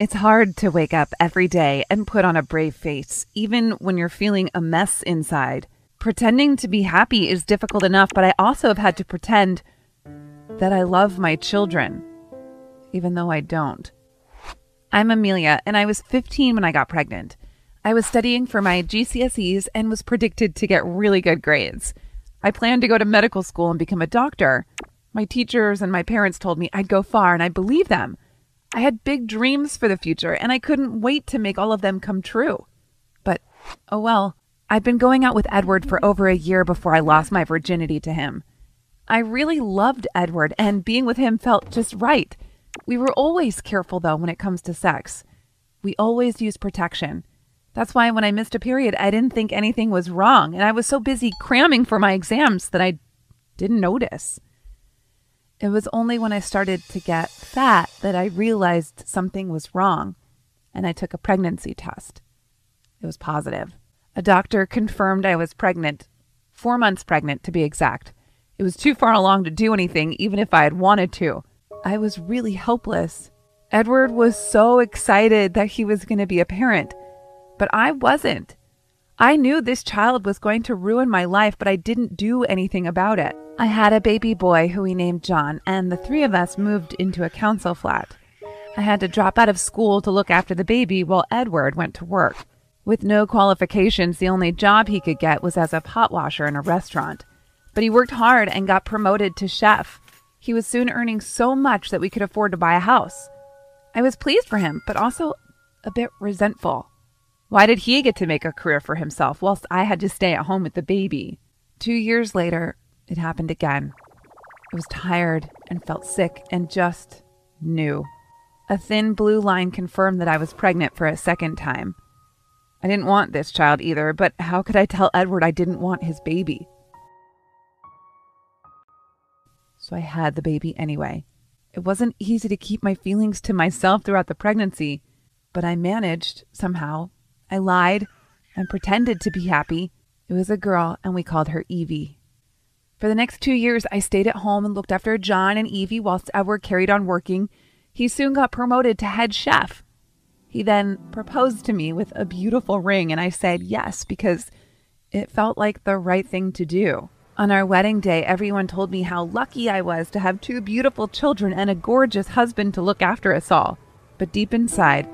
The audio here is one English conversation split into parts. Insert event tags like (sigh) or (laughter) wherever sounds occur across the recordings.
It's hard to wake up every day and put on a brave face, even when you're feeling a mess inside. Pretending to be happy is difficult enough, but I also have had to pretend that I love my children, even though I don't. I'm Amelia, and I was 15 when I got pregnant. I was studying for my GCSEs and was predicted to get really good grades. I planned to go to medical school and become a doctor. My teachers and my parents told me I'd go far, and I believed them. I had big dreams for the future, and I couldn't wait to make all of them come true. But, oh well, I'd been going out with Edward for over a year before I lost my virginity to him. I really loved Edward, and being with him felt just right. We were always careful, though, when it comes to sex. We always used protection. That's why when I missed a period, I didn't think anything was wrong, and I was so busy cramming for my exams that I didn't notice. It was only when I started to get fat that I realized something was wrong, and I took a pregnancy test. It was positive. A doctor confirmed I was pregnant, four months pregnant to be exact. It was too far along to do anything, even if I had wanted to. I was really helpless. Edward was so excited that he was going to be a parent, but I wasn't. I knew this child was going to ruin my life, but I didn't do anything about it. I had a baby boy who we named John, and the three of us moved into a council flat. I had to drop out of school to look after the baby while Edward went to work. With no qualifications, the only job he could get was as a pot washer in a restaurant. But he worked hard and got promoted to chef. He was soon earning so much that we could afford to buy a house. I was pleased for him, but also a bit resentful. Why did he get to make a career for himself whilst I had to stay at home with the baby? Two years later, it happened again. I was tired and felt sick and just knew. A thin blue line confirmed that I was pregnant for a second time. I didn't want this child either, but how could I tell Edward I didn't want his baby? So I had the baby anyway. It wasn't easy to keep my feelings to myself throughout the pregnancy, but I managed somehow I lied and pretended to be happy. It was a girl, and we called her Evie. For the next two years, I stayed at home and looked after John and Evie whilst Edward carried on working. He soon got promoted to head chef. He then proposed to me with a beautiful ring, and I said yes because it felt like the right thing to do. On our wedding day, everyone told me how lucky I was to have two beautiful children and a gorgeous husband to look after us all. But deep inside,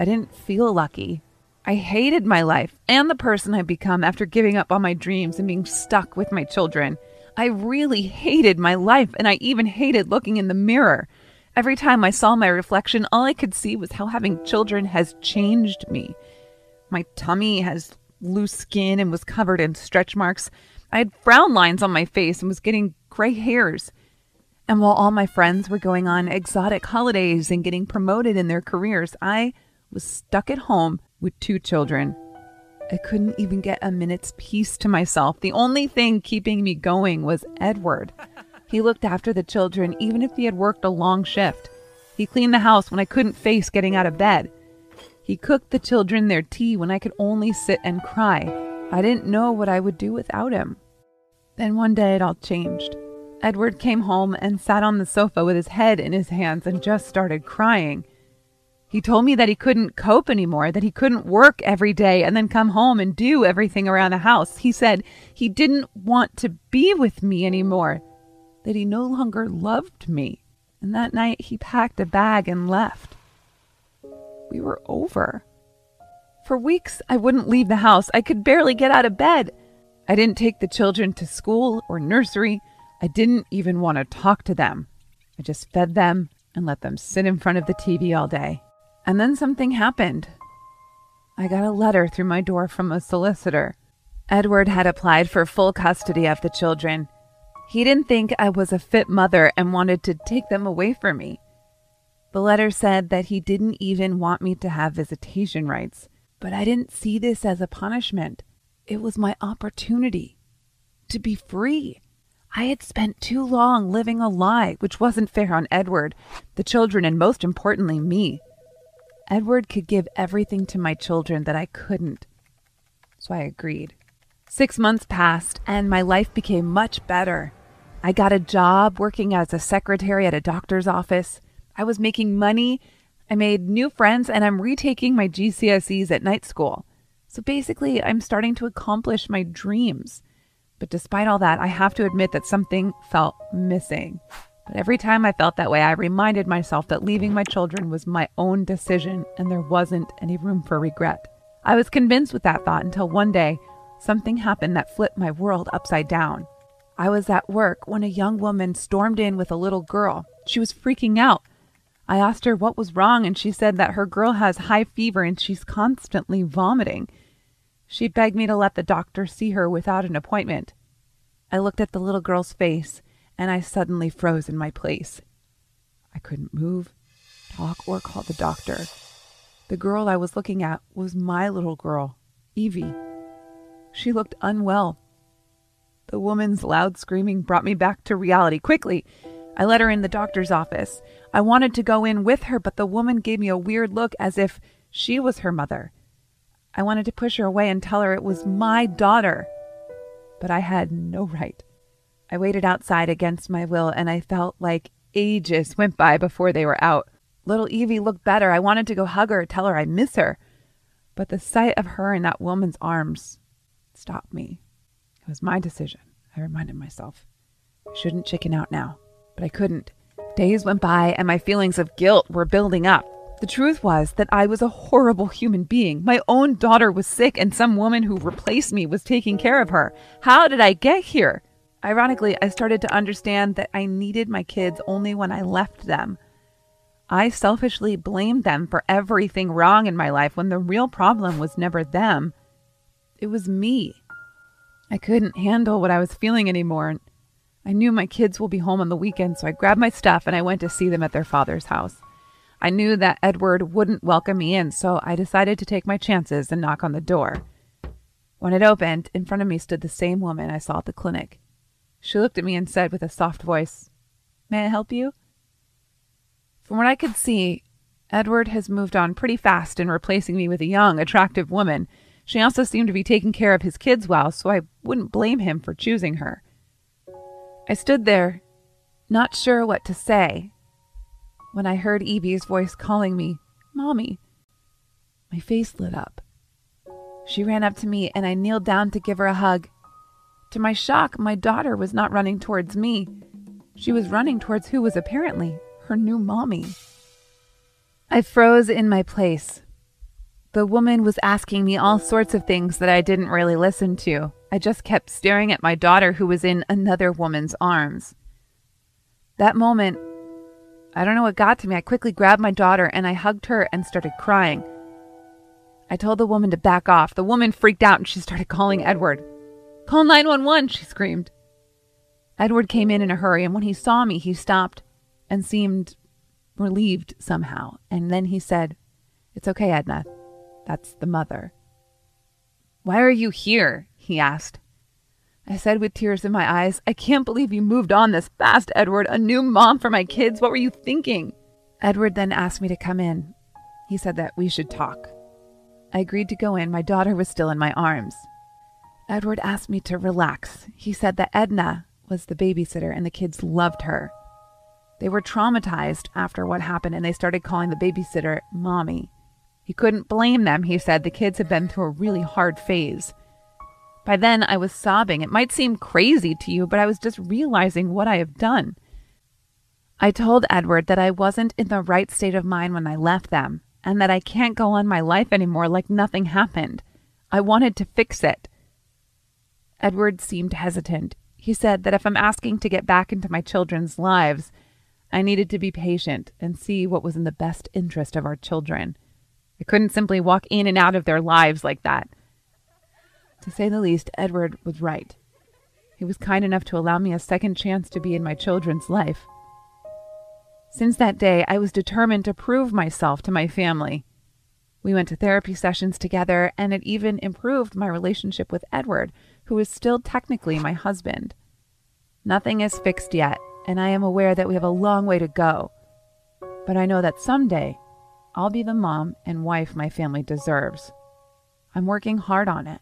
I didn't feel lucky. I hated my life and the person I'd become after giving up on my dreams and being stuck with my children. I really hated my life, and I even hated looking in the mirror. Every time I saw my reflection, all I could see was how having children has changed me. My tummy has loose skin and was covered in stretch marks. I had frown lines on my face and was getting gray hairs. And while all my friends were going on exotic holidays and getting promoted in their careers, I was stuck at home with two children. I couldn't even get a minute's peace to myself. The only thing keeping me going was Edward. He looked after the children even if he had worked a long shift. He cleaned the house when I couldn't face getting out of bed. He cooked the children their tea when I could only sit and cry. I didn't know what I would do without him. Then one day it all changed. Edward came home and sat on the sofa with his head in his hands and just started crying. He told me that he couldn't cope anymore, that he couldn't work every day and then come home and do everything around the house. He said he didn't want to be with me anymore, that he no longer loved me. And that night he packed a bag and left. We were over. For weeks, I wouldn't leave the house. I could barely get out of bed. I didn't take the children to school or nursery. I didn't even want to talk to them. I just fed them and let them sit in front of the TV all day. And then something happened. I got a letter through my door from a solicitor. Edward had applied for full custody of the children. He didn't think I was a fit mother and wanted to take them away from me. The letter said that he didn't even want me to have visitation rights, but I didn't see this as a punishment. It was my opportunity to be free. I had spent too long living a lie, which wasn't fair on Edward, the children, and most importantly, me. Edward could give everything to my children that I couldn't. So I agreed. Six months passed, and my life became much better. I got a job working as a secretary at a doctor's office. I was making money I made new friends and I'm retaking my GCSEs at night school. So basically, I'm starting to accomplish my dreams. But despite all that, I have to admit that something felt missing. But every time I felt that way, I reminded myself that leaving my children was my own decision and there wasn't any room for regret. I was convinced with that thought until one day something happened that flipped my world upside down. I was at work when a young woman stormed in with a little girl. She was freaking out. I asked her what was wrong, and she said that her girl has high fever and she's constantly vomiting. She begged me to let the doctor see her without an appointment. I looked at the little girl's face and I suddenly froze in my place. I couldn't move, talk, or call the doctor. The girl I was looking at was my little girl, Evie. She looked unwell. The woman's loud screaming brought me back to reality quickly. I let her in the doctor's office. I wanted to go in with her, but the woman gave me a weird look as if she was her mother. I wanted to push her away and tell her it was my daughter, but I had no right. I waited outside against my will, and I felt like ages (laughs) went by before they were out. Little Evie looked better. I wanted to go hug her, tell her I miss her. But the sight of her in that woman's arms stopped me. It was my decision, I reminded myself. I shouldn't chicken out now. But I couldn't. Days went by, and my feelings of guilt were building up. The truth was that I was a horrible human being. My own daughter was sick, and some woman who replaced me was taking care of her. How did I get here? Ironically, I started to understand that I needed my kids only when I left them. I selfishly blamed them for everything wrong in my life when the real problem was never them. It was me. I couldn't handle what I was feeling anymore. I knew my kids will be home on the weekend, so I grabbed my stuff and I went to see them at their father's house. I knew that Edward wouldn't welcome me in, so I decided to take my chances and knock on the door. When it opened, in front of me stood the same woman I saw at the clinic. She looked at me and said with a soft voice, May I help you? From what I could see, Edward has moved on pretty fast in replacing me with a young, attractive woman. She also seemed to be taking care of his kids well, so I wouldn't blame him for choosing her. I stood there, not sure what to say, when I heard Evie's voice calling me, Mommy. My face lit up. She ran up to me, and I kneeled down to give her a hug. To my shock, my daughter was not running towards me. She was running towards who was apparently her new mommy. I froze in my place. The woman was asking me all sorts of things that I didn't really listen to. I just kept staring at my daughter who was in another woman's arms. That moment, I don't know what got to me. I quickly grabbed my daughter and I hugged her and started crying. I told the woman to back off. The woman freaked out and she started calling Edward. Call 911, she screamed. Edward came in in a hurry, and when he saw me, he stopped and seemed relieved somehow. And then he said, It's okay, Edna. That's the mother. Why are you here? he asked. I said with tears in my eyes, I can't believe you moved on this fast, Edward. A new mom for my kids. What were you thinking? Edward then asked me to come in. He said that we should talk. I agreed to go in. My daughter was still in my arms. Edward asked me to relax. He said that Edna was the babysitter and the kids loved her. They were traumatized after what happened and they started calling the babysitter mommy. He couldn't blame them, he said. The kids had been through a really hard phase. By then, I was sobbing. It might seem crazy to you, but I was just realizing what I have done. I told Edward that I wasn't in the right state of mind when I left them, and that I can't go on my life anymore like nothing happened. I wanted to fix it. Edward seemed hesitant. He said that if I'm asking to get back into my children's lives, I needed to be patient and see what was in the best interest of our children. I couldn't simply walk in and out of their lives like that. To say the least, Edward was right. He was kind enough to allow me a second chance to be in my children's life. Since that day, I was determined to prove myself to my family. We went to therapy sessions together, and it even improved my relationship with Edward, who is still technically my husband. Nothing is fixed yet, and I am aware that we have a long way to go. But I know that someday I'll be the mom and wife my family deserves. I'm working hard on it.